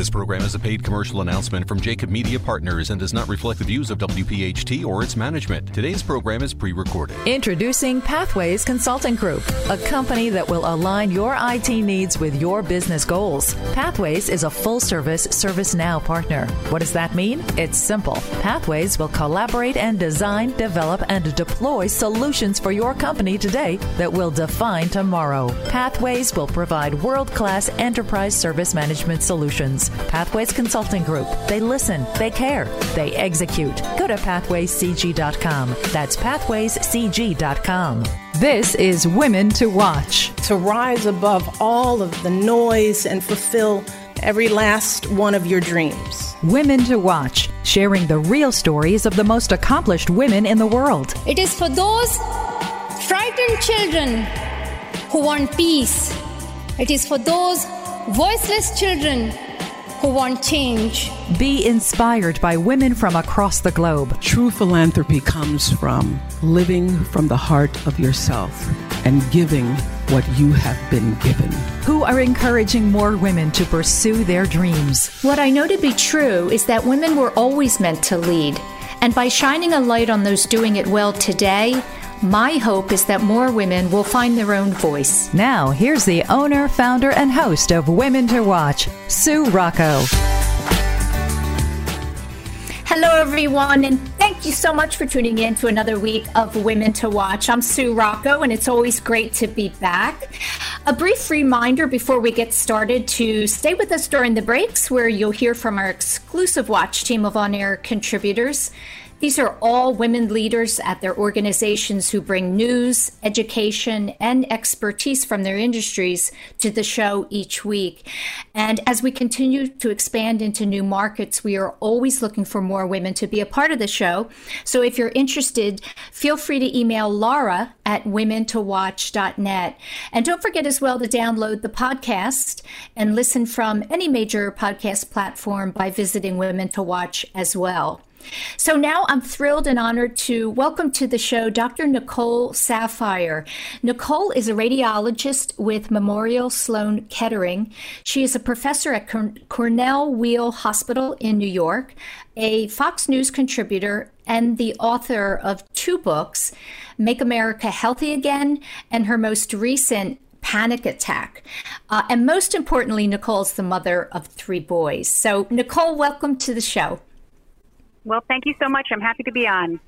This program is a paid commercial announcement from Jacob Media Partners and does not reflect the views of WPHT or its management. Today's program is pre recorded. Introducing Pathways Consulting Group, a company that will align your IT needs with your business goals. Pathways is a full service ServiceNow partner. What does that mean? It's simple. Pathways will collaborate and design, develop, and deploy solutions for your company today that will define tomorrow. Pathways will provide world class enterprise service management solutions. Pathways Consulting Group. They listen, they care, they execute. Go to pathwayscg.com. That's pathwayscg.com. This is Women to Watch. To rise above all of the noise and fulfill every last one of your dreams. Women to Watch, sharing the real stories of the most accomplished women in the world. It is for those frightened children who want peace. It is for those voiceless children who want change. Be inspired by women from across the globe. True philanthropy comes from living from the heart of yourself and giving what you have been given. Who are encouraging more women to pursue their dreams. What I know to be true is that women were always meant to lead. And by shining a light on those doing it well today, my hope is that more women will find their own voice. Now, here's the owner, founder, and host of Women to Watch, Sue Rocco. Hello, everyone, and thank you so much for tuning in to another week of Women to Watch. I'm Sue Rocco, and it's always great to be back. A brief reminder before we get started to stay with us during the breaks, where you'll hear from our exclusive Watch team of on air contributors. These are all women leaders at their organizations who bring news, education, and expertise from their industries to the show each week. And as we continue to expand into new markets, we are always looking for more women to be a part of the show. So if you're interested, feel free to email Laura at womentowatch.net. And don't forget as well to download the podcast and listen from any major podcast platform by visiting Women to Watch as well. So now I'm thrilled and honored to welcome to the show Dr. Nicole Saphier. Nicole is a radiologist with Memorial Sloan Kettering. She is a professor at Cornell Weill Hospital in New York, a Fox News contributor, and the author of two books, Make America Healthy Again, and her most recent panic attack. Uh, and most importantly, Nicole's the mother of three boys. So, Nicole, welcome to the show. Well, thank you so much. I'm happy to be on.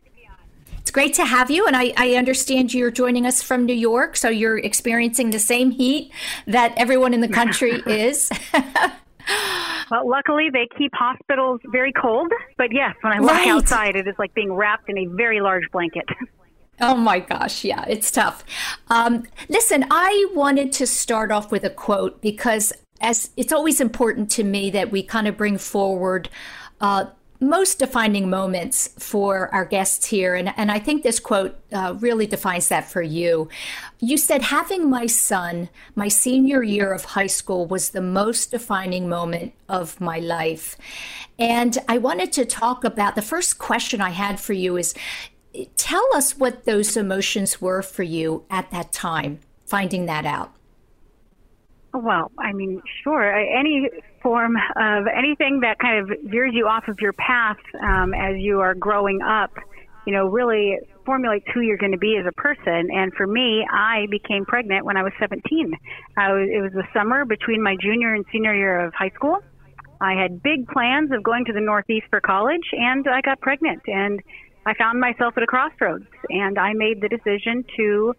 It's great to have you. And I, I, understand you're joining us from New York. So you're experiencing the same heat that everyone in the country is. well, luckily, they keep hospitals very cold. But yes, when I walk right. outside, it is like being wrapped in a very large blanket. Oh my gosh, yeah, it's tough. Um, listen, I wanted to start off with a quote because as it's always important to me that we kind of bring forward uh, most defining moments for our guests here. And, and I think this quote uh, really defines that for you. You said, Having my son, my senior year of high school, was the most defining moment of my life. And I wanted to talk about the first question I had for you is tell us what those emotions were for you at that time, finding that out. Well, I mean, sure. Any form of anything that kind of veers you off of your path um, as you are growing up, you know, really formulates who you're going to be as a person. And for me, I became pregnant when I was 17. I was, it was the summer between my junior and senior year of high school. I had big plans of going to the Northeast for college, and I got pregnant. And I found myself at a crossroads, and I made the decision to,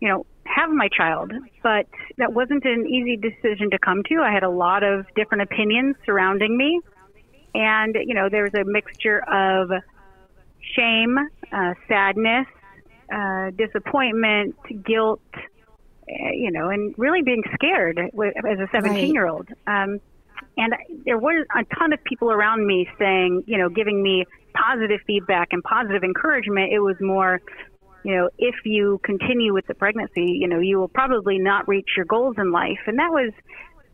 you know, have my child, but that wasn't an easy decision to come to. I had a lot of different opinions surrounding me. And, you know, there was a mixture of shame, uh, sadness, uh, disappointment, guilt, uh, you know, and really being scared as a 17 year old. Um, and there were a ton of people around me saying, you know, giving me positive feedback and positive encouragement. It was more, you know, if you continue with the pregnancy, you know, you will probably not reach your goals in life. And that was,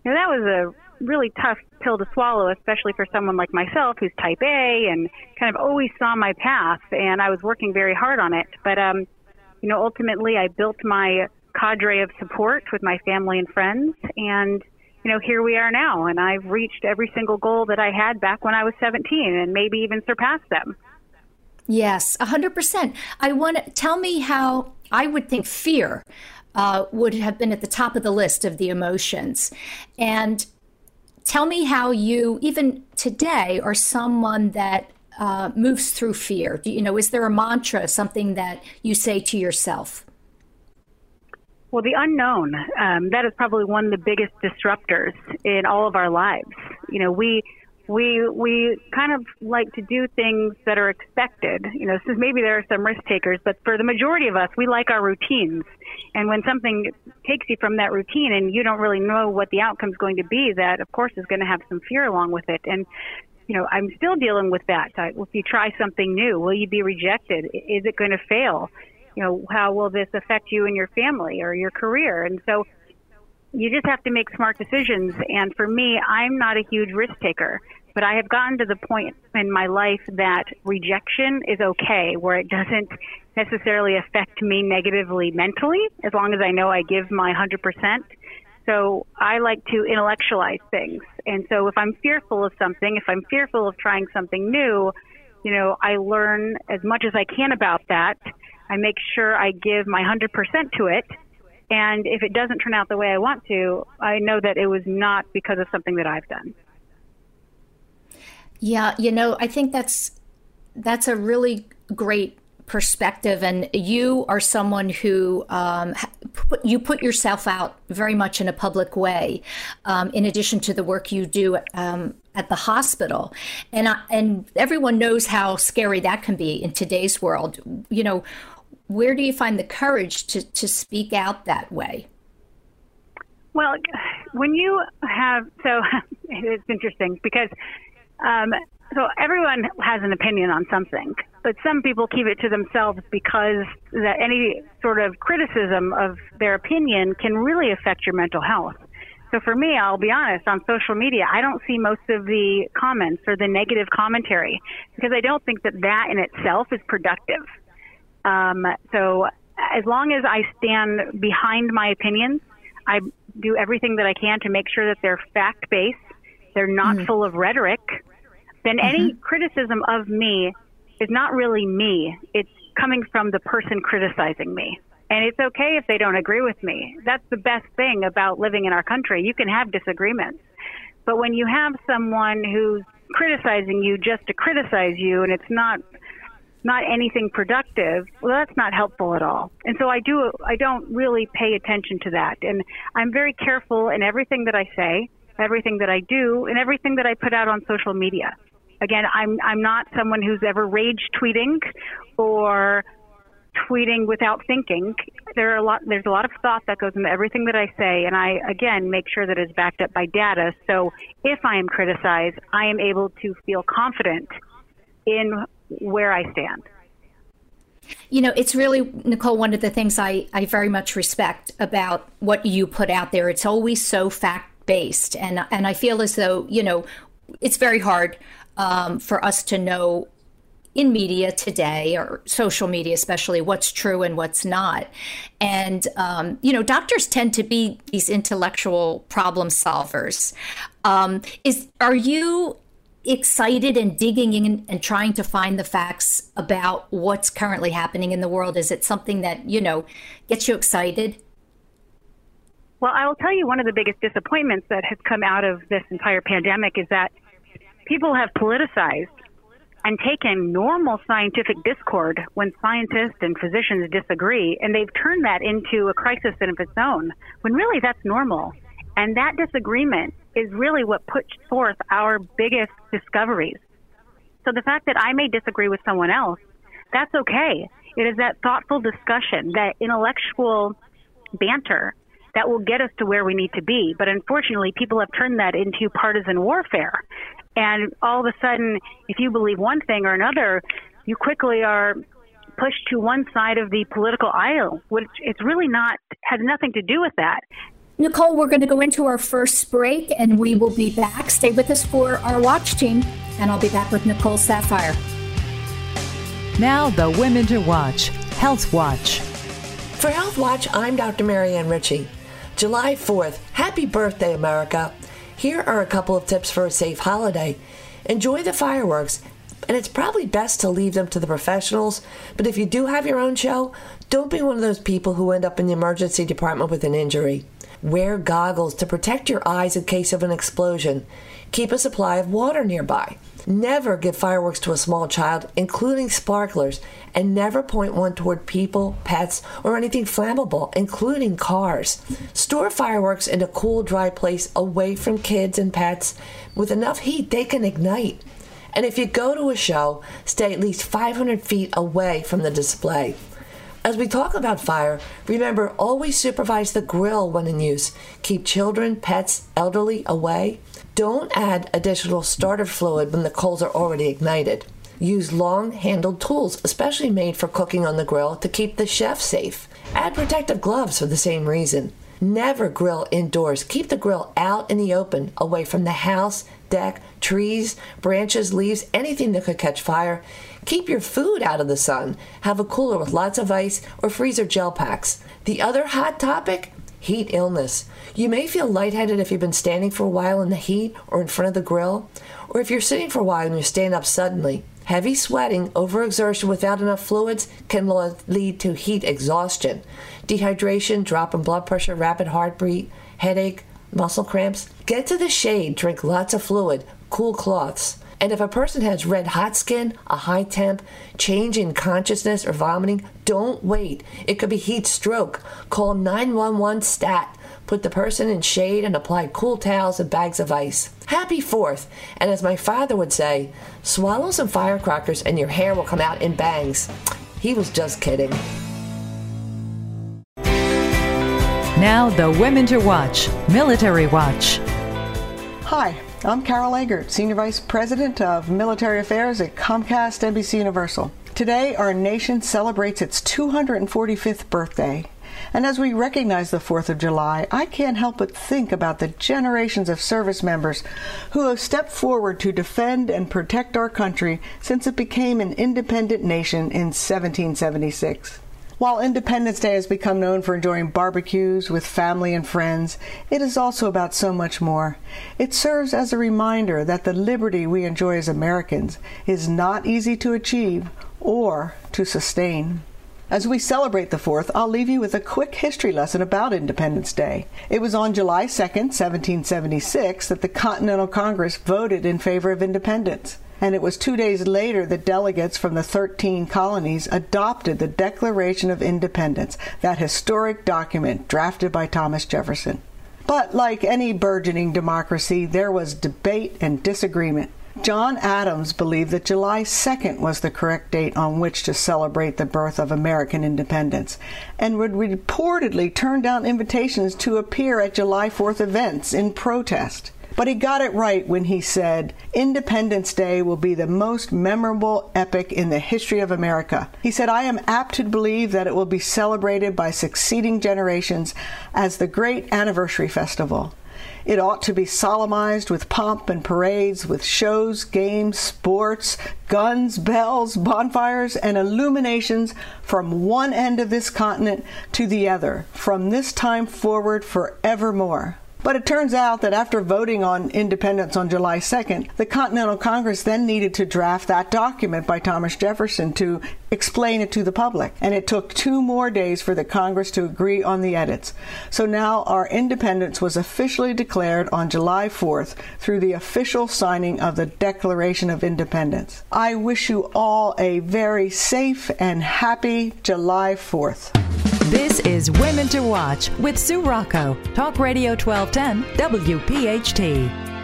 you know, that was a really tough pill to swallow, especially for someone like myself who's type A and kind of always saw my path and I was working very hard on it. But, um, you know, ultimately I built my cadre of support with my family and friends and you know, here we are now, and I've reached every single goal that I had back when I was 17, and maybe even surpassed them. Yes, 100%. I want to tell me how I would think fear uh, would have been at the top of the list of the emotions. And tell me how you, even today, are someone that uh, moves through fear. Do, you know, is there a mantra, something that you say to yourself? Well, the unknown, um, that is probably one of the biggest disruptors in all of our lives. You know, we, we, we kind of like to do things that are expected. You know, so maybe there are some risk takers, but for the majority of us, we like our routines. And when something takes you from that routine and you don't really know what the outcome is going to be, that of course is going to have some fear along with it. And you know, I'm still dealing with that. If you try something new, will you be rejected? Is it going to fail? you know, how will this affect you and your family or your career? And so you just have to make smart decisions. And for me, I'm not a huge risk taker, but I have gotten to the point in my life that rejection is okay, where it doesn't necessarily affect me negatively mentally, as long as I know I give my 100%. So I like to intellectualize things. And so if I'm fearful of something, if I'm fearful of trying something new, you know, I learn as much as I can about that I make sure I give my 100% to it. And if it doesn't turn out the way I want to, I know that it was not because of something that I've done. Yeah, you know, I think that's that's a really great perspective and you are someone who um, put, you put yourself out very much in a public way um, in addition to the work you do um, at the hospital and I, and everyone knows how scary that can be in today's world you know where do you find the courage to, to speak out that way? Well, when you have, so it's interesting because, um, so everyone has an opinion on something, but some people keep it to themselves because that any sort of criticism of their opinion can really affect your mental health. So for me, I'll be honest, on social media, I don't see most of the comments or the negative commentary because I don't think that that in itself is productive. Um, so as long as I stand behind my opinions, I do everything that I can to make sure that they're fact based, they're not mm-hmm. full of rhetoric, then mm-hmm. any criticism of me is not really me. It's coming from the person criticizing me. And it's okay if they don't agree with me. That's the best thing about living in our country. You can have disagreements. But when you have someone who's criticizing you just to criticize you and it's not not anything productive, well, that's not helpful at all. And so I do, I don't really pay attention to that. And I'm very careful in everything that I say, everything that I do, and everything that I put out on social media. Again, I'm, I'm not someone who's ever rage tweeting or tweeting without thinking. There are a lot, there's a lot of thought that goes into everything that I say, and I again make sure that it's backed up by data. So if I am criticized, I am able to feel confident in where I stand. You know, it's really, Nicole, one of the things I, I very much respect about what you put out there. It's always so fact based. And, and I feel as though, you know, it's very hard um, for us to know in media today or social media especially what's true and what's not and um, you know doctors tend to be these intellectual problem solvers um, is are you excited and digging in and trying to find the facts about what's currently happening in the world? Is it something that, you know, gets you excited? Well, I will tell you one of the biggest disappointments that has come out of this entire pandemic is that people have politicized and taken normal scientific discord when scientists and physicians disagree, and they've turned that into a crisis in of its own, when really that's normal. And that disagreement is really what puts forth our biggest discoveries. So the fact that I may disagree with someone else, that's okay. It is that thoughtful discussion, that intellectual banter that will get us to where we need to be. But unfortunately, people have turned that into partisan warfare. And all of a sudden, if you believe one thing or another, you quickly are pushed to one side of the political aisle, which it's really not, has nothing to do with that. Nicole, we're going to go into our first break and we will be back. Stay with us for our watch team, and I'll be back with Nicole Saphier. Now, the Women to Watch Health Watch. For Health Watch, I'm Dr. Marianne Ritchie. July 4th. Happy birthday, America. Here are a couple of tips for a safe holiday. Enjoy the fireworks, and it's probably best to leave them to the professionals, but if you do have your own show, don't be one of those people who end up in the emergency department with an injury. Wear goggles to protect your eyes in case of an explosion. Keep a supply of water nearby. Never give fireworks to a small child, including sparklers, and never point one toward people, pets, or anything flammable, including cars. Store fireworks in a cool, dry place away from kids and pets with enough heat they can ignite. And if you go to a show, stay at least 500 feet away from the display. As we talk about fire, remember always supervise the grill when in use. Keep children, pets, elderly away. Don't add additional starter fluid when the coals are already ignited. Use long handled tools, especially made for cooking on the grill, to keep the chef safe. Add protective gloves for the same reason. Never grill indoors. Keep the grill out in the open, away from the house, deck, trees, branches, leaves, anything that could catch fire. Keep your food out of the sun. Have a cooler with lots of ice or freezer gel packs. The other hot topic heat illness. You may feel lightheaded if you've been standing for a while in the heat or in front of the grill, or if you're sitting for a while and you stand up suddenly. Heavy sweating, overexertion without enough fluids can lead to heat exhaustion, dehydration, drop in blood pressure, rapid heartbeat, headache, muscle cramps. Get to the shade, drink lots of fluid, cool cloths. And if a person has red hot skin, a high temp, change in consciousness, or vomiting, don't wait. It could be heat stroke. Call 911 STAT. Put the person in shade and apply cool towels and bags of ice. Happy 4th! And as my father would say, swallow some firecrackers and your hair will come out in bangs. He was just kidding. Now, the Women to Watch Military Watch. Hi, I'm Carol Eggert, Senior Vice President of Military Affairs at Comcast NBC Universal. Today, our nation celebrates its 245th birthday. And as we recognize the 4th of July, I can't help but think about the generations of service members who have stepped forward to defend and protect our country since it became an independent nation in 1776. While Independence Day has become known for enjoying barbecues with family and friends, it is also about so much more. It serves as a reminder that the liberty we enjoy as Americans is not easy to achieve or to sustain. As we celebrate the 4th, I'll leave you with a quick history lesson about Independence Day. It was on July 2, 1776, that the Continental Congress voted in favor of independence and it was two days later that delegates from the 13 colonies adopted the Declaration of Independence, that historic document drafted by Thomas Jefferson. But like any burgeoning democracy, there was debate and disagreement. John Adams believed that July 2nd was the correct date on which to celebrate the birth of American independence, and would reportedly turn down invitations to appear at July 4th events in protest. But he got it right when he said, Independence Day will be the most memorable epic in the history of America. He said, I am apt to believe that it will be celebrated by succeeding generations as the great anniversary festival. It ought to be solemnized with pomp and parades, with shows, games, sports, guns, bells, bonfires, and illuminations from one end of this continent to the other, from this time forward forevermore. But it turns out that after voting on independence on July 2nd, the Continental Congress then needed to draft that document by Thomas Jefferson to explain it to the public. And it took two more days for the Congress to agree on the edits. So now our independence was officially declared on July 4th through the official signing of the Declaration of Independence. I wish you all a very safe and happy July 4th. This is Women to Watch with Sue Rocco, Talk Radio 1210, WPHT.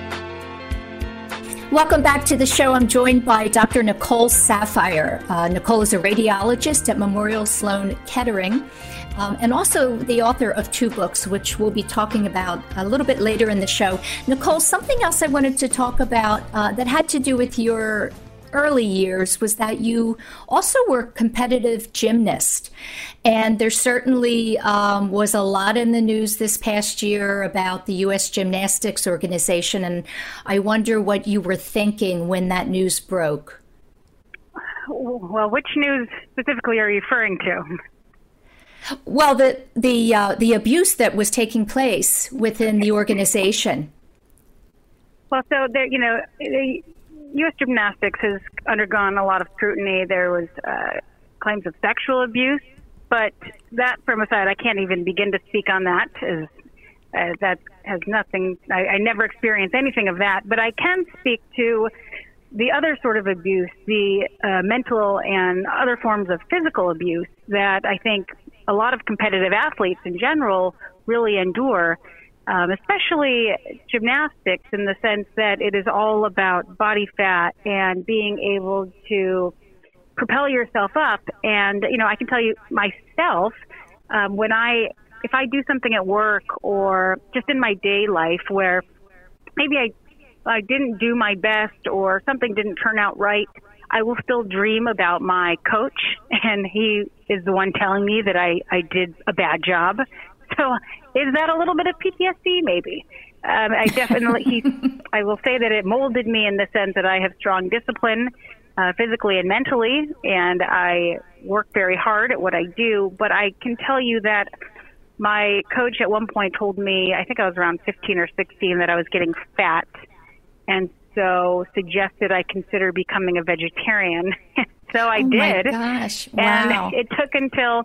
Welcome back to the show. I'm joined by Dr. Nicole Saphier. Uh, Nicole is a radiologist at Memorial Sloan Kettering. Um, and also the author of two books, which we'll be talking about a little bit later in the show. Nicole, something else I wanted to talk about uh, that had to do with your early years was that you also were a competitive gymnast. And there certainly um, was a lot in the news this past year about the U.S. Gymnastics Organization. And I wonder what you were thinking when that news broke. Well, which news specifically are you referring to? Well, the the uh, the abuse that was taking place within the organization. Well, so there, you know, U.S. Gymnastics has undergone a lot of scrutiny. There was uh, claims of sexual abuse, but that from aside, I can't even begin to speak on that. As uh, that has nothing. I, I never experienced anything of that, but I can speak to the other sort of abuse, the uh, mental and other forms of physical abuse that I think a lot of competitive athletes in general really endure, um, especially gymnastics in the sense that it is all about body fat and being able to propel yourself up. And, you know, I can tell you myself, um, when I, if I do something at work or just in my day life where maybe I I didn't do my best or something didn't turn out right, I will still dream about my coach, and he is the one telling me that I, I did a bad job. So is that a little bit of PTSD? Maybe. Um, I definitely, he, I will say that it molded me in the sense that I have strong discipline, uh, physically and mentally, and I work very hard at what I do. But I can tell you that my coach at one point told me, I think I was around 15 or 16, that I was getting fat and so suggested I consider becoming a vegetarian. so I oh did. gosh. Wow. And it took until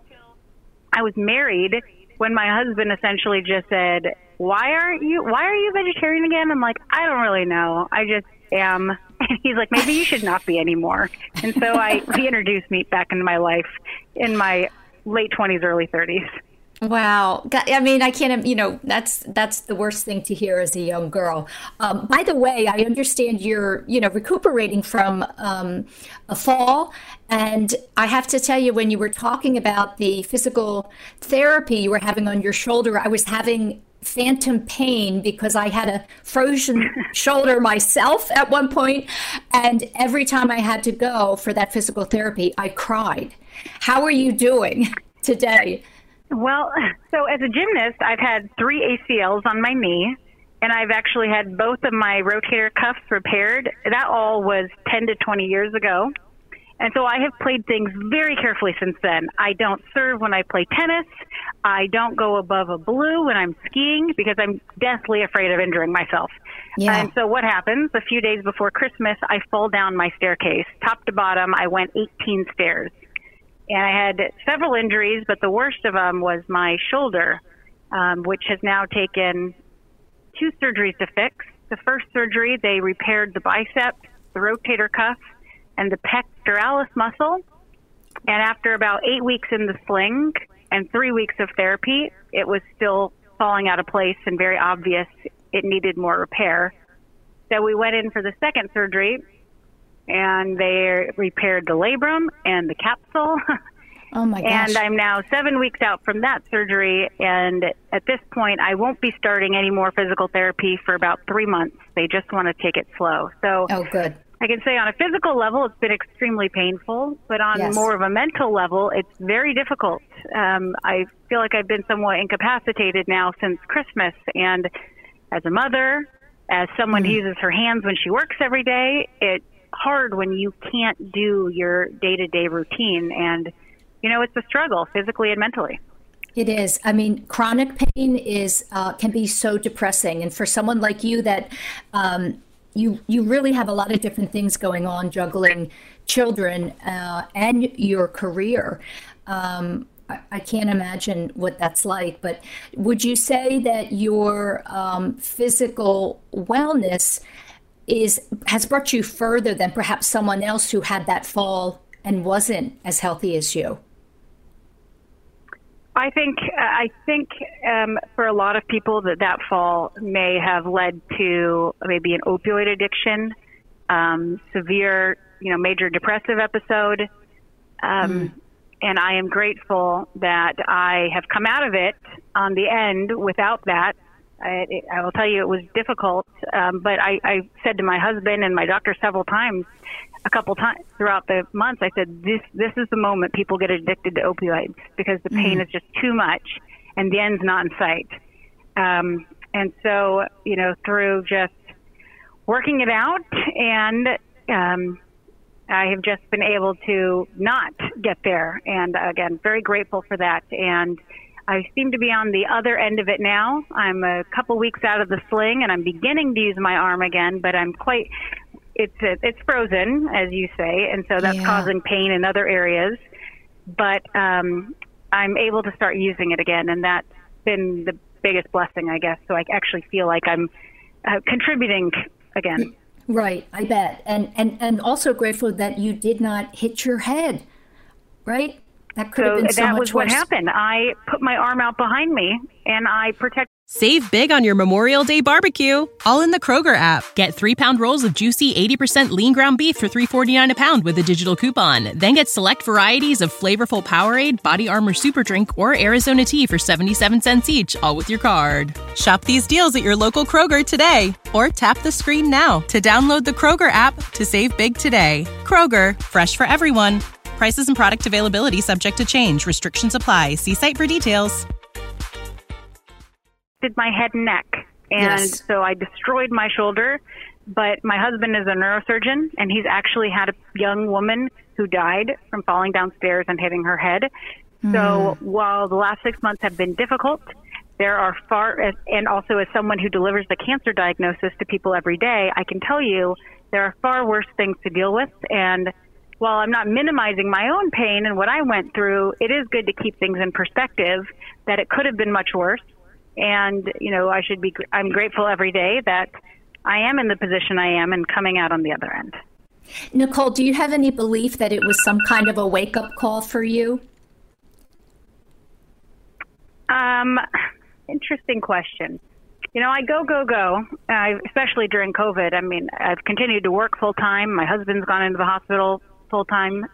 I was married when my husband essentially just said, "Why aren't you why are you vegetarian again?" I'm like, "I don't really know. I just am." And he's like, "Maybe you should not be anymore." And so I reintroduced meat back into my life in my late 20s, early 30s. Wow. I mean, I can't, you know, that's, that's the worst thing to hear as a young girl. Um, by the way, I understand you're, you know, recuperating from um, a fall. And I have to tell you, when you were talking about the physical therapy you were having on your shoulder, I was having phantom pain because I had a frozen shoulder myself at one point, and every time I had to go for that physical therapy, I cried. How are you doing today? Well, so as a gymnast, I've had three ACLs on my knee, and I've actually had both of my rotator cuffs repaired. That all was 10 to 20 years ago. And so I have played things very carefully since then. I don't serve when I play tennis. I don't go above a blue when I'm skiing because I'm deathly afraid of injuring myself. Yeah. And so what happens? A few days before Christmas, I fall down my staircase, top to bottom. I went 18 stairs and I had several injuries, but the worst of them was my shoulder, um, which has now taken two surgeries to fix. The first surgery, they repaired the bicep, the rotator cuff, and the pectoralis muscle. And after about eight weeks in the sling and three weeks of therapy, it was still falling out of place and very obvious it needed more repair. So we went in for the second surgery, and they repaired the labrum and the capsule. Oh my gosh. And I'm now seven weeks out from that surgery, and at this point, I won't be starting any more physical therapy for about three months. They just want to take it slow. So, oh, good. I can say on a physical level, it's been extremely painful, but on yes. more of a mental level, it's very difficult. Um, I feel like I've been somewhat incapacitated now since Christmas, and as a mother, as someone mm-hmm. who uses her hands when she works every day, it's hard when you can't do your day to day routine. And, you know, it's a struggle physically and mentally. It is. I mean, chronic pain is uh, can be so depressing, and for someone like you, that um, you you really have a lot of different things going on, juggling children uh, and your career. Um, I, I can't imagine what that's like. But would you say that your um, physical wellness is has brought you further than perhaps someone else who had that fall and wasn't as healthy as you? I think I think um, for a lot of people that that fall may have led to maybe an opioid addiction, um, severe, you know, major depressive episode, um, mm. and I am grateful that I have come out of it on the end without that I, I will tell you it was difficult, um, but I, I said to my husband and my doctor several times, a couple times throughout the months, I said, this, this is the moment people get addicted to opioids because the pain mm-hmm. is just too much and the end's not in sight. Um, and so, you know, through just working it out and, um, I have just been able to not get there. And again, very grateful for that. And I seem to be on the other end of it now. I'm a couple weeks out of the sling and I'm beginning to use my arm again, but I'm quite, it's, it's frozen, as you say. And so that's yeah. causing pain in other areas. But, um, I'm able to start using it again. And that's been the biggest blessing, I guess. So I actually feel like I'm uh, contributing again. Right, I bet. And, and and also grateful that you did not hit your head. Right? That could so have been so that much was worse. what happened. I put my arm out behind me and I protected Save big on your Memorial Day barbecue, all in the Kroger app. Get three pound rolls of juicy 80% lean ground beef for $3.49 a pound with a digital coupon. Then get select varieties of flavorful Powerade, Body Armor Super Drink, or Arizona tea for 77 cents each, all with your card. Shop these deals at your local Kroger today, or tap the screen now to download the Kroger app to save big today. Kroger, fresh for everyone. Prices and product availability subject to change. Restrictions apply. See site for details did my head and neck. And yes. so I destroyed my shoulder. But my husband is a neurosurgeon, and he's actually had a young woman who died from falling downstairs and hitting her head. Mm. So while the last six months have been difficult, there are far, and also as someone who delivers the cancer diagnosis to people every day, I can tell you there are far worse things to deal with. And while I'm not minimizing my own pain and what I went through, it is good to keep things in perspective that it could have been much worse and you know I should be I'm grateful every day that I am in the position I am and coming out on the other end. Nicole, do you have any belief that it was some kind of a wake up call for you? Um, interesting question. You know, I go, go, go, uh, especially during COVID. I mean, I've continued to work full time. My husband's gone into the hospital full time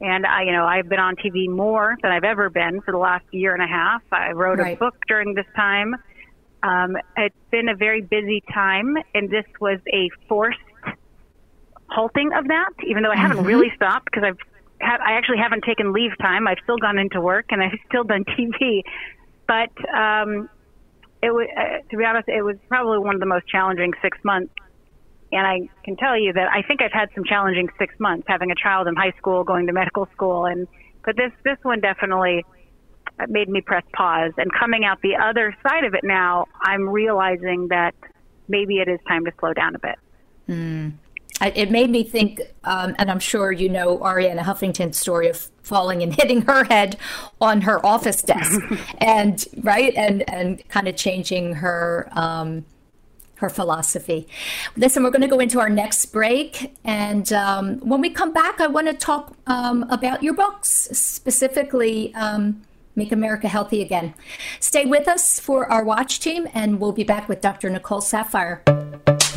and I, you know, I've been on TV more than I've ever been for the last year and a half. I wrote right. a book during this time. Um, it's been a very busy time, and this was a forced halting of that. Even though I haven't mm-hmm. really stopped because I've ha- I actually haven't taken leave time. I've still gone into work and I've still done TV. But um, it was, uh, to be honest, it was probably one of the most challenging six months and I can tell you that I think I've had some challenging six months having a child in high school, going to medical school, and but this this one definitely made me press pause. And coming out the other side of it now, I'm realizing that maybe it is time to slow down a bit. Mm. It made me think, um, and I'm sure you know Arianna Huffington's story of falling and hitting her head on her office desk, and right, and and kind of changing her. Um, her philosophy. Listen, we're going to go into our next break. And um, when we come back, I want to talk um, about your books, specifically um, Make America Healthy Again. Stay with us for our watch team, and we'll be back with Dr. Nicole Saphier.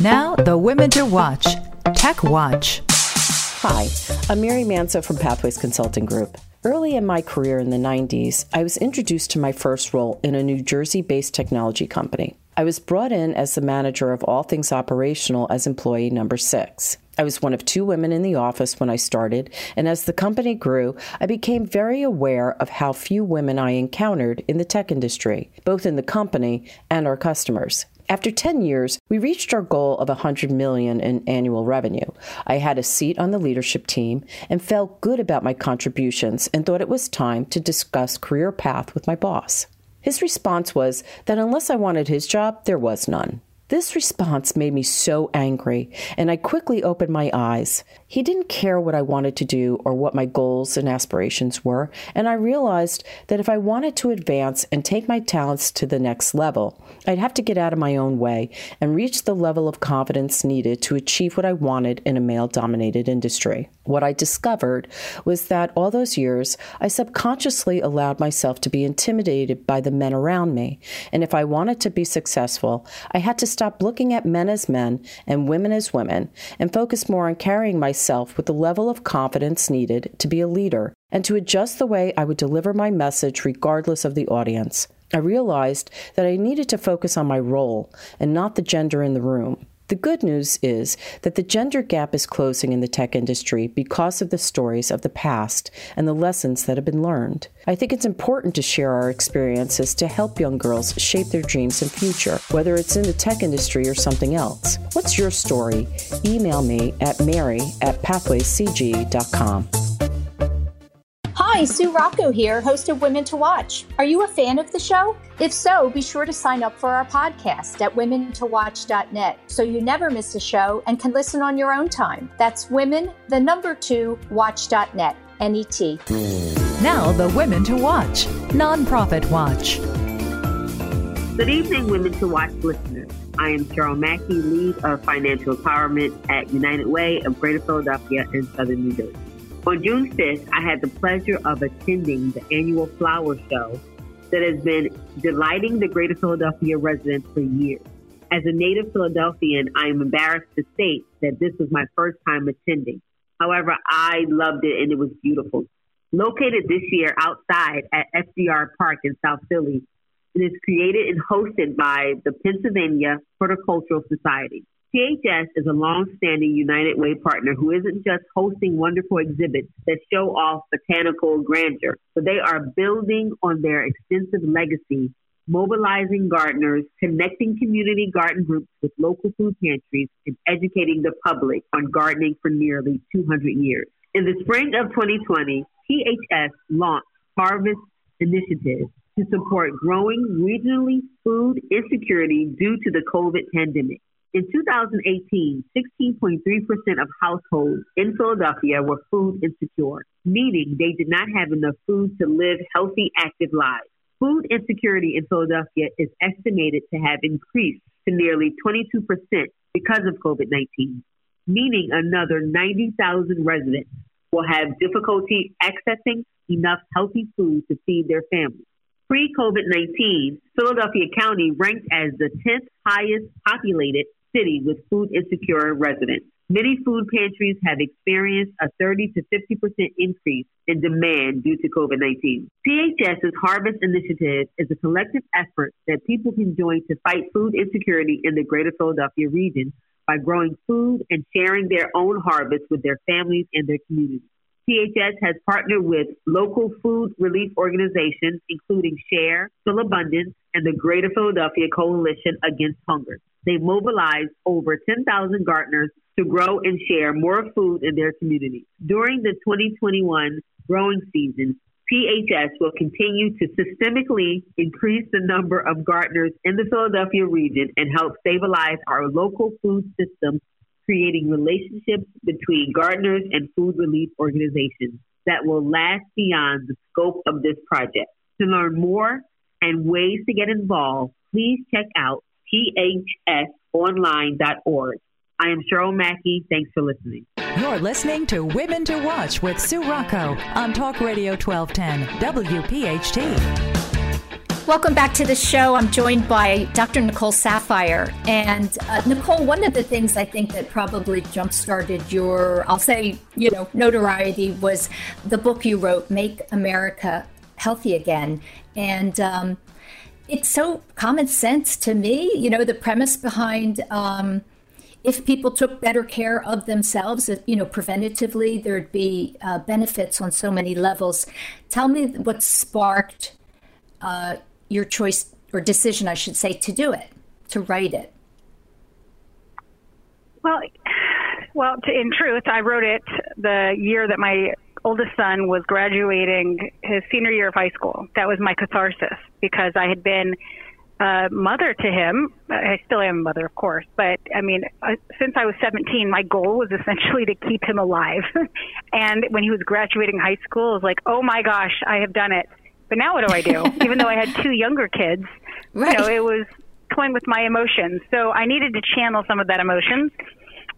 Now, the women to watch Tech Watch. Hi, I'm Mary Manzo from Pathways Consulting Group. Early in my career in the 90s, I was introduced to my first role in a New Jersey based technology company. I was brought in as the manager of all things operational as employee number six. I was one of two women in the office when I started, and as the company grew, I became very aware of how few women I encountered in the tech industry, both in the company and our customers. After 10 years, we reached our goal of 100 million in annual revenue. I had a seat on the leadership team and felt good about my contributions and thought it was time to discuss career path with my boss. His response was that unless I wanted his job, there was none. This response made me so angry, and I quickly opened my eyes. He didn't care what I wanted to do or what my goals and aspirations were, and I realized that if I wanted to advance and take my talents to the next level, I'd have to get out of my own way and reach the level of confidence needed to achieve what I wanted in a male dominated industry. What I discovered was that all those years, I subconsciously allowed myself to be intimidated by the men around me. And if I wanted to be successful, I had to stop looking at men as men and women as women and focus more on carrying myself with the level of confidence needed to be a leader and to adjust the way I would deliver my message regardless of the audience. I realized that I needed to focus on my role and not the gender in the room. The good news is that the gender gap is closing in the tech industry because of the stories of the past and the lessons that have been learned. I think it's important to share our experiences to help young girls shape their dreams and future, whether it's in the tech industry or something else. What's your story? Email me at mary at pathwayscg.com. Hi, Sue Rocco here, host of Women to Watch. Are you a fan of the show? If so, be sure to sign up for our podcast at womentowatch.net so you never miss a show and can listen on your own time. That's women, the number two, watch.net, N-E-T. Now, the Women to Watch, Nonprofit Watch. Good evening, Women to Watch listeners. I am Cheryl Mackey, lead of financial empowerment at United Way of Greater Philadelphia and Southern New Jersey. On June 5th, I had the pleasure of attending the annual flower show that has been delighting the greater Philadelphia residents for years. As a native Philadelphian, I am embarrassed to state that this was my first time attending. However, I loved it and it was beautiful. Located this year outside at FDR Park in South Philly, it is created and hosted by the Pennsylvania Horticultural Society. PHS is a long-standing United Way partner who isn't just hosting wonderful exhibits that show off botanical grandeur, but they are building on their extensive legacy, mobilizing gardeners, connecting community garden groups with local food pantries, and educating the public on gardening for nearly 200 years. In the spring of 2020, PHS launched Harvest Initiative to support growing regionally food insecurity due to the COVID pandemic. In 2018, 16.3% of households in Philadelphia were food insecure, meaning they did not have enough food to live healthy, active lives. Food insecurity in Philadelphia is estimated to have increased to nearly 22% because of COVID 19, meaning another 90,000 residents will have difficulty accessing enough healthy food to feed their families. Pre COVID 19, Philadelphia County ranked as the 10th highest populated city with food insecure residents. Many food pantries have experienced a 30 to 50% increase in demand due to COVID 19. PHS's Harvest Initiative is a collective effort that people can join to fight food insecurity in the greater Philadelphia region by growing food and sharing their own harvest with their families and their communities. PHS has partnered with local food relief organizations, including Share, Philabundance, and the Greater Philadelphia Coalition Against Hunger. They mobilized over 10,000 gardeners to grow and share more food in their communities. During the 2021 growing season, PHS will continue to systemically increase the number of gardeners in the Philadelphia region and help stabilize our local food system, creating relationships between gardeners and food relief organizations that will last beyond the scope of this project. To learn more and ways to get involved, please check out phsonline.org. I am Cheryl Mackey. Thanks for listening. You're listening to Women to Watch with Sue Rocco on Talk Radio 1210 WPHT. Welcome back to the show. I'm joined by Dr. Nicole Saphier. And uh, Nicole, one of the things I think that probably jump started your, I'll say, you know, notoriety was the book you wrote, Make America Healthy Again. And um, it's so common sense to me. You know, the premise behind um, if people took better care of themselves, you know, preventatively, there'd be uh, benefits on so many levels. Tell me what sparked uh, your choice or decision, I should say, to do it, to write it. Well, well, in truth, I wrote it the year that my oldest son was graduating his senior year of high school. That was my catharsis because I had been a mother to him. I still am a mother, of course, but I mean, uh, since I was 17, my goal was essentially to keep him alive. and when he was graduating high school, I was like, oh my gosh, I have done it. But now what do I do? Even though I had two younger kids, right. you know, it was toying with my emotions. So I needed to channel some of that emotions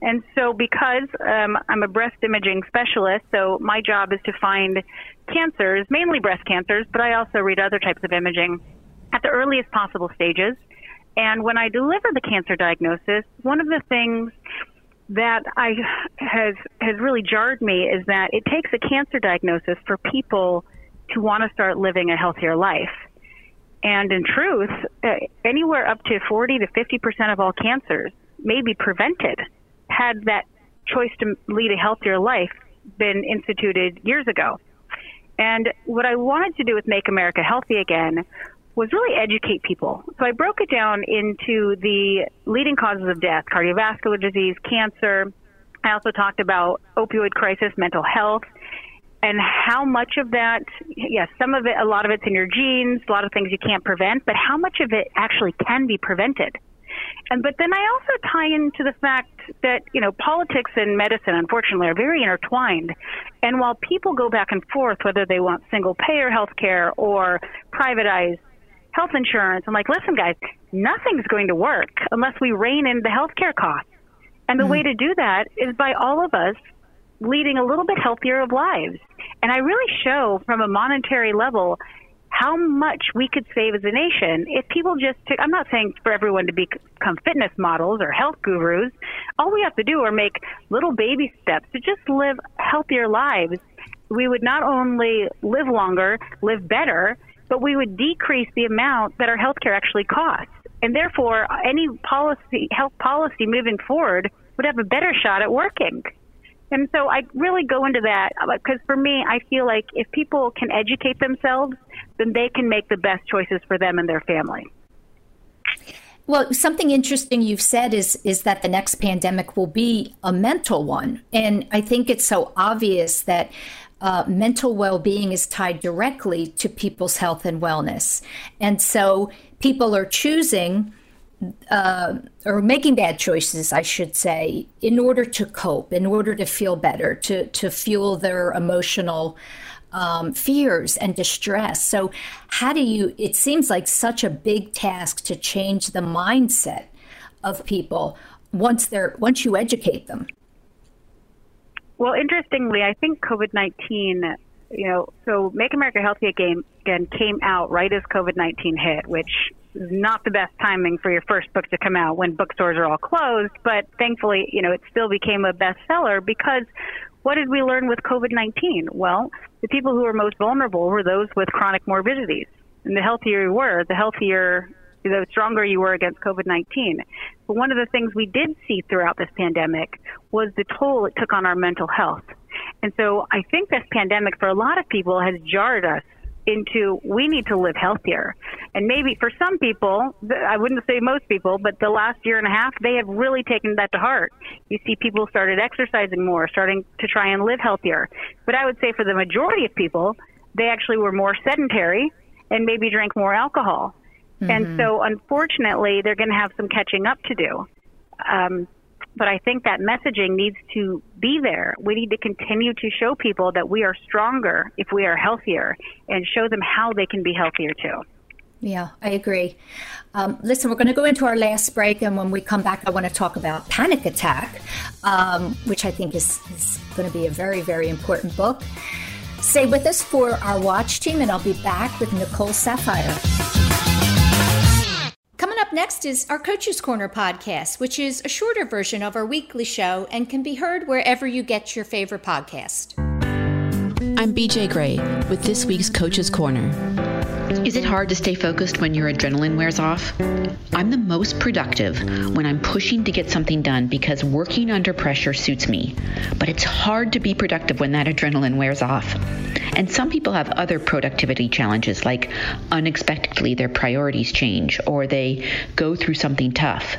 and so, because um, I'm a breast imaging specialist, so my job is to find cancers, mainly breast cancers, but I also read other types of imaging at the earliest possible stages. And when I deliver the cancer diagnosis, one of the things that I has has really jarred me is that it takes a cancer diagnosis for people to want to start living a healthier life. And in truth, uh, anywhere up to 40 to 50 percent of all cancers may be prevented had that choice to lead a healthier life been instituted years ago. And what I wanted to do with Make America Healthy Again was really educate people. So I broke it down into the leading causes of death, cardiovascular disease, cancer. I also talked about opioid crisis, mental health, and how much of that, yes, some of it, a lot of it's in your genes, a lot of things you can't prevent, but how much of it actually can be prevented? And but then I also tie into the fact that you know politics and medicine, unfortunately, are very intertwined. And while people go back and forth whether they want single payer health care or privatized health insurance, I'm like, listen, guys, nothing's going to work unless we rein in the healthcare costs. And the mm-hmm. way to do that is by all of us leading a little bit healthier of lives. And I really show from a monetary level how much we could save as a nation if people just took, I'm not saying for everyone to become fitness models or health gurus. All we have to do are make little baby steps to just live healthier lives. We would not only live longer, live better, but we would decrease the amount that our healthcare actually costs. And therefore, any policy, health policy moving forward would have a better shot at working. And so I really go into that uh, because for me, I feel like if people can educate themselves, then they can make the best choices for them and their family. Well, something interesting you've said is is that the next pandemic will be a mental one, and I think it's so obvious that uh, mental well being is tied directly to people's health and wellness, and so people are choosing uh, or making bad choices, I should say, in order to cope, in order to feel better, to to fuel their emotional um, fears and distress. So, how do you? It seems like such a big task to change the mindset of people once they're once you educate them. Well, interestingly, I think COVID nineteen you know, so Make America Healthy Again, came out right as COVID 19 hit, which is not the best timing for your first book to come out when bookstores are all closed. But thankfully, you know, it still became a bestseller because what did we learn with COVID 19? Well, the people who were most vulnerable were those with chronic morbidities. And the healthier you were, the healthier the stronger you were against COVID 19. But one of the things we did see throughout this pandemic was the toll it took on our mental health. And so I think this pandemic for a lot of people has jarred us into we need to live healthier. And maybe for some people, I wouldn't say most people, but the last year and a half, they have really taken that to heart. You see people started exercising more, starting to try and live healthier. But I would say for the majority of people, they actually were more sedentary and maybe drank more alcohol. Mm-hmm. And so unfortunately, they're going to have some catching up to do. Um, but I think that messaging needs to be there. We need to continue to show people that we are stronger if we are healthier and show them how they can be healthier too. Yeah, I agree. Um, listen, we're going to go into our last break, and when we come back, I want to talk about Panic Attack, um, which I think is, is going to be a very, very important book. Stay with us for our watch team, and I'll be back with Nicole Saphier. Next is our Coaches Corner podcast, which is a shorter version of our weekly show and can be heard wherever you get your favorite podcast. I'm BJ Gray with this week's Coaches Corner. Is it hard to stay focused when your adrenaline wears off? I'm the most productive when I'm pushing to get something done because working under pressure suits me. But it's hard to be productive when that adrenaline wears off. And some people have other productivity challenges, like unexpectedly their priorities change or they go through something tough.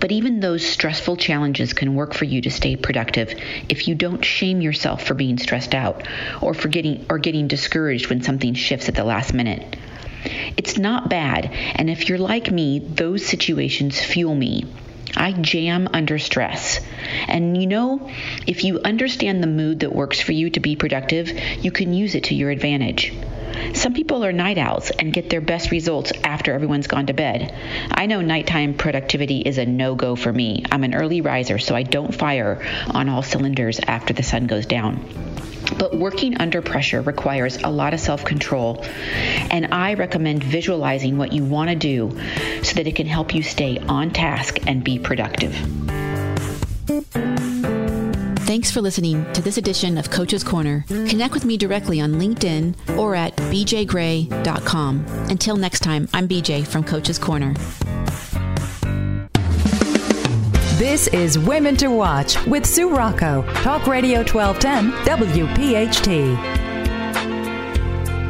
But even those stressful challenges can work for you to stay productive if you don't shame yourself for being stressed out or for getting or getting discouraged when something shifts at the last minute. It's not bad, and if you're like me, those situations fuel me. I jam under stress. And you know, if you understand the mood that works for you to be productive, you can use it to your advantage. Some people are night owls and get their best results after everyone's gone to bed. I know nighttime productivity is a no go for me. I'm an early riser, so I don't fire on all cylinders after the sun goes down. But working under pressure requires a lot of self control, and I recommend visualizing what you want to do so that it can help you stay on task and be productive. Thanks for listening to this edition of Coach's Corner. Connect with me directly on LinkedIn or at bjgray.com. Until next time, I'm BJ from Coach's Corner. This is Women to Watch with Sue Rocco, Talk Radio 1210, WPHT.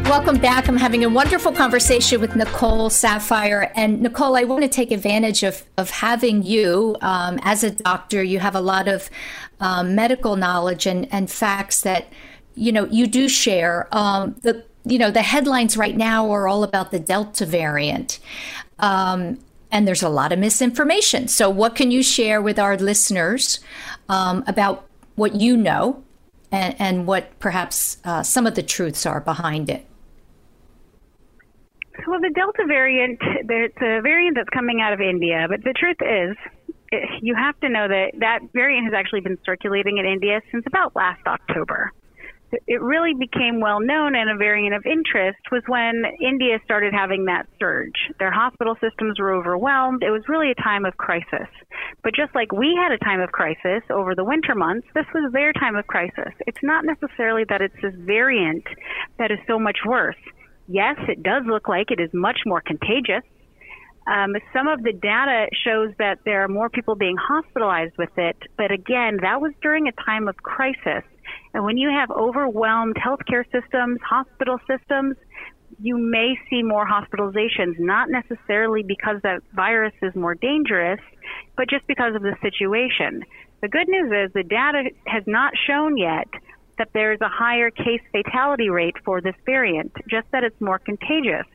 Welcome back. I'm having a wonderful conversation with Nicole Saphier. And Nicole, I want to take advantage of, of having you um, as a doctor. You have a lot of um, medical knowledge and, and facts that, you know, you do share. Um, the, you know, the headlines right now are all about the Delta variant. Um, and there's a lot of misinformation. So, what can you share with our listeners um, about what you know and, and what perhaps uh, some of the truths are behind it? Well, the Delta variant, it's a variant that's coming out of India, but the truth is, you have to know that that variant has actually been circulating in India since about last October. It really became well known and a variant of interest was when India started having that surge. Their hospital systems were overwhelmed. It was really a time of crisis. But just like we had a time of crisis over the winter months, this was their time of crisis. It's not necessarily that it's this variant that is so much worse yes, it does look like it is much more contagious. Um, some of the data shows that there are more people being hospitalized with it, but again, that was during a time of crisis. And when you have overwhelmed healthcare systems, hospital systems, you may see more hospitalizations, not necessarily because the virus is more dangerous, but just because of the situation. The good news is the data has not shown yet that there's a higher case fatality rate for this variant, just that it's more contagious.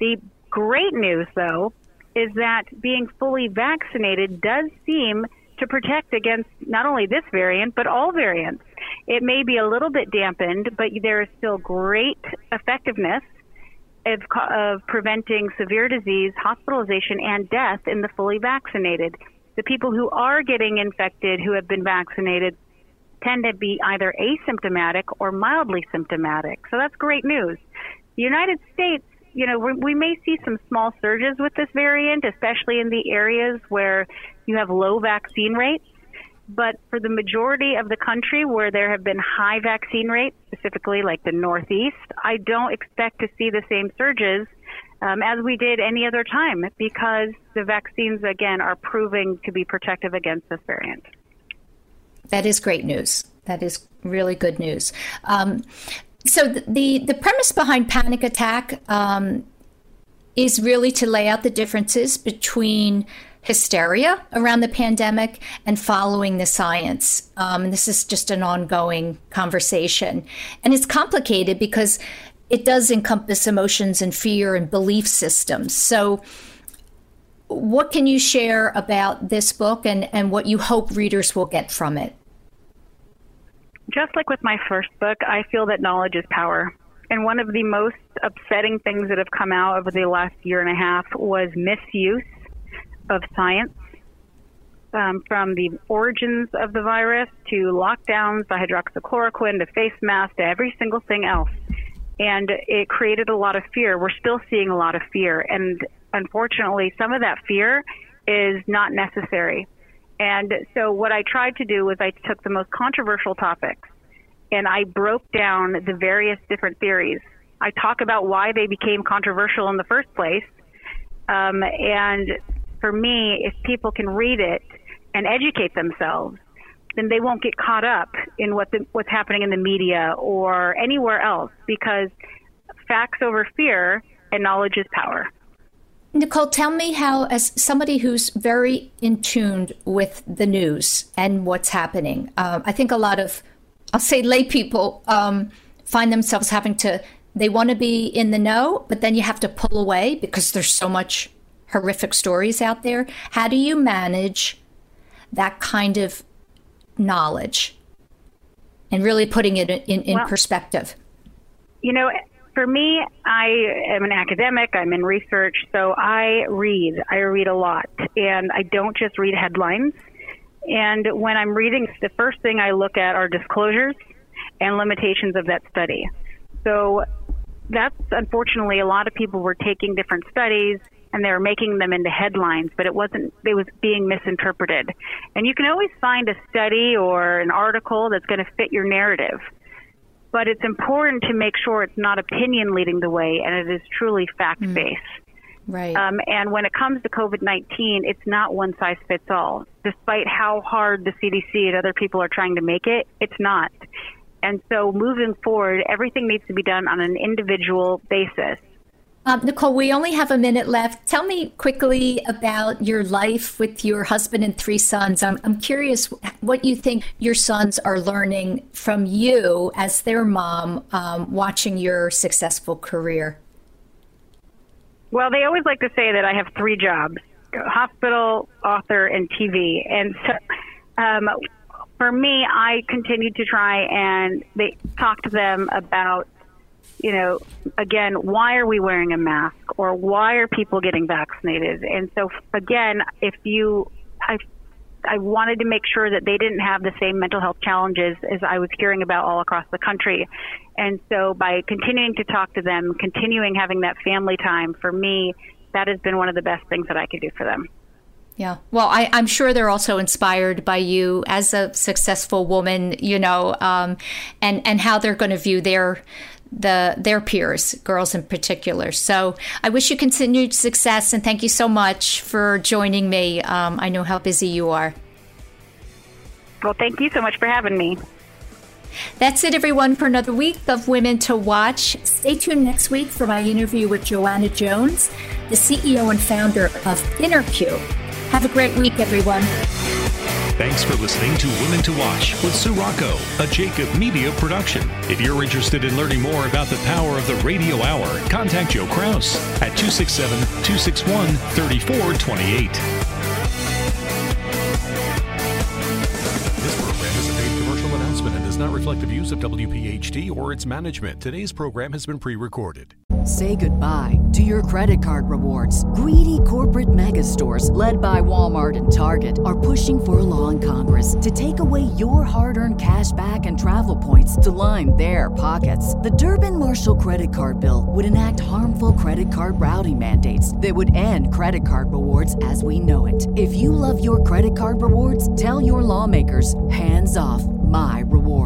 The great news, though, is that being fully vaccinated does seem to protect against not only this variant, but all variants. It may be a little bit dampened, but there is still great effectiveness of, of preventing severe disease, hospitalization, and death in the fully vaccinated. The people who are getting infected who have been vaccinated tend to be either asymptomatic or mildly symptomatic. So that's great news. The United States, you know, we, we may see some small surges with this variant, especially in the areas where you have low vaccine rates. But for the majority of the country where there have been high vaccine rates, specifically like the Northeast, I don't expect to see the same surges um, as we did any other time because the vaccines, again, are proving to be protective against this variant. That is great news. That is really good news. Um, so the the premise behind Panic Attack um, is really to lay out the differences between hysteria around the pandemic and following the science. Um, and this is just an ongoing conversation, and it's complicated because it does encompass emotions and fear and belief systems. So what can you share about this book and, and what you hope readers will get from it? Just like with my first book, I feel that knowledge is power. And one of the most upsetting things that have come out over the last year and a half was misuse of science. Um, from the origins of the virus to lockdowns, to hydroxychloroquine, to face masks, to every single thing else. And it created a lot of fear. We're still seeing a lot of fear. And unfortunately, some of that fear is not necessary. And so what I tried to do was I took the most controversial topics and I broke down the various different theories. I talk about why they became controversial in the first place. Um, and for me, if people can read it and educate themselves, then they won't get caught up in what the, what's happening in the media or anywhere else because facts over fear and knowledge is power. Nicole, tell me how, as somebody who's very in tune with the news and what's happening, um, I think a lot of, I'll say, lay people um, find themselves having to, they want to be in the know, but then you have to pull away because there's so much horrific stories out there. How do you manage that kind of knowledge and really putting it in, in well, perspective? You know, for me, I am an academic. I'm in research, so I read. I read a lot, and I don't just read headlines. And when I'm reading, the first thing I look at are disclosures and limitations of that study. So that's unfortunately a lot of people were taking different studies and they were making them into headlines, but it wasn't, it was being misinterpreted. And you can always find a study or an article that's going to fit your narrative but it's important to make sure it's not opinion leading the way and it is truly fact based. Mm. Right. Um, and when it comes to COVID 19, it's not one size fits all. Despite how hard the CDC and other people are trying to make it, it's not. And so moving forward, everything needs to be done on an individual basis. Um, Nicole, we only have a minute left. Tell me quickly about your life with your husband and three sons. I'm, I'm curious what you think your sons are learning from you as their mom, um, watching your successful career. Well, they always like to say that I have three jobs hospital, author, and TV. And so um, for me, I continue to try and they talk to them about, you know, again, why are we wearing a mask or why are people getting vaccinated? And so, again, if you, I I wanted to make sure that they didn't have the same mental health challenges as I was hearing about all across the country. And so by continuing to talk to them, continuing having that family time, for me, that has been one of the best things that I could do for them. Yeah. Well, I, am sure they're also inspired by you as a successful woman, you know, um, and, and how they're going to view their the their peers, girls in particular. So I wish you continued success and thank you so much for joining me. Um, I know how busy you are. Well, thank you so much for having me. That's it, everyone, for another week of Women to Watch. Stay tuned next week for my interview with Joanna Jones, the CEO and founder of InnerQ. Have a great week, everyone. Thanks for listening to Women to Watch with Sue Rocco, a Jacob Media production. If you're interested in learning more about the power of the radio hour, contact Joe Kraus at 267 261 3428. Does not reflect the views of WPHT or its management. Today's program has been pre recorded. Say goodbye to your credit card rewards. Greedy corporate mega stores, led by Walmart and Target, are pushing for a law in Congress to take away your hard earned cash back and travel points to line their pockets. The Durbin Marshall credit card bill would enact harmful credit card routing mandates that would end credit card rewards as we know it. If you love your credit card rewards, tell your lawmakers hands off my rewards.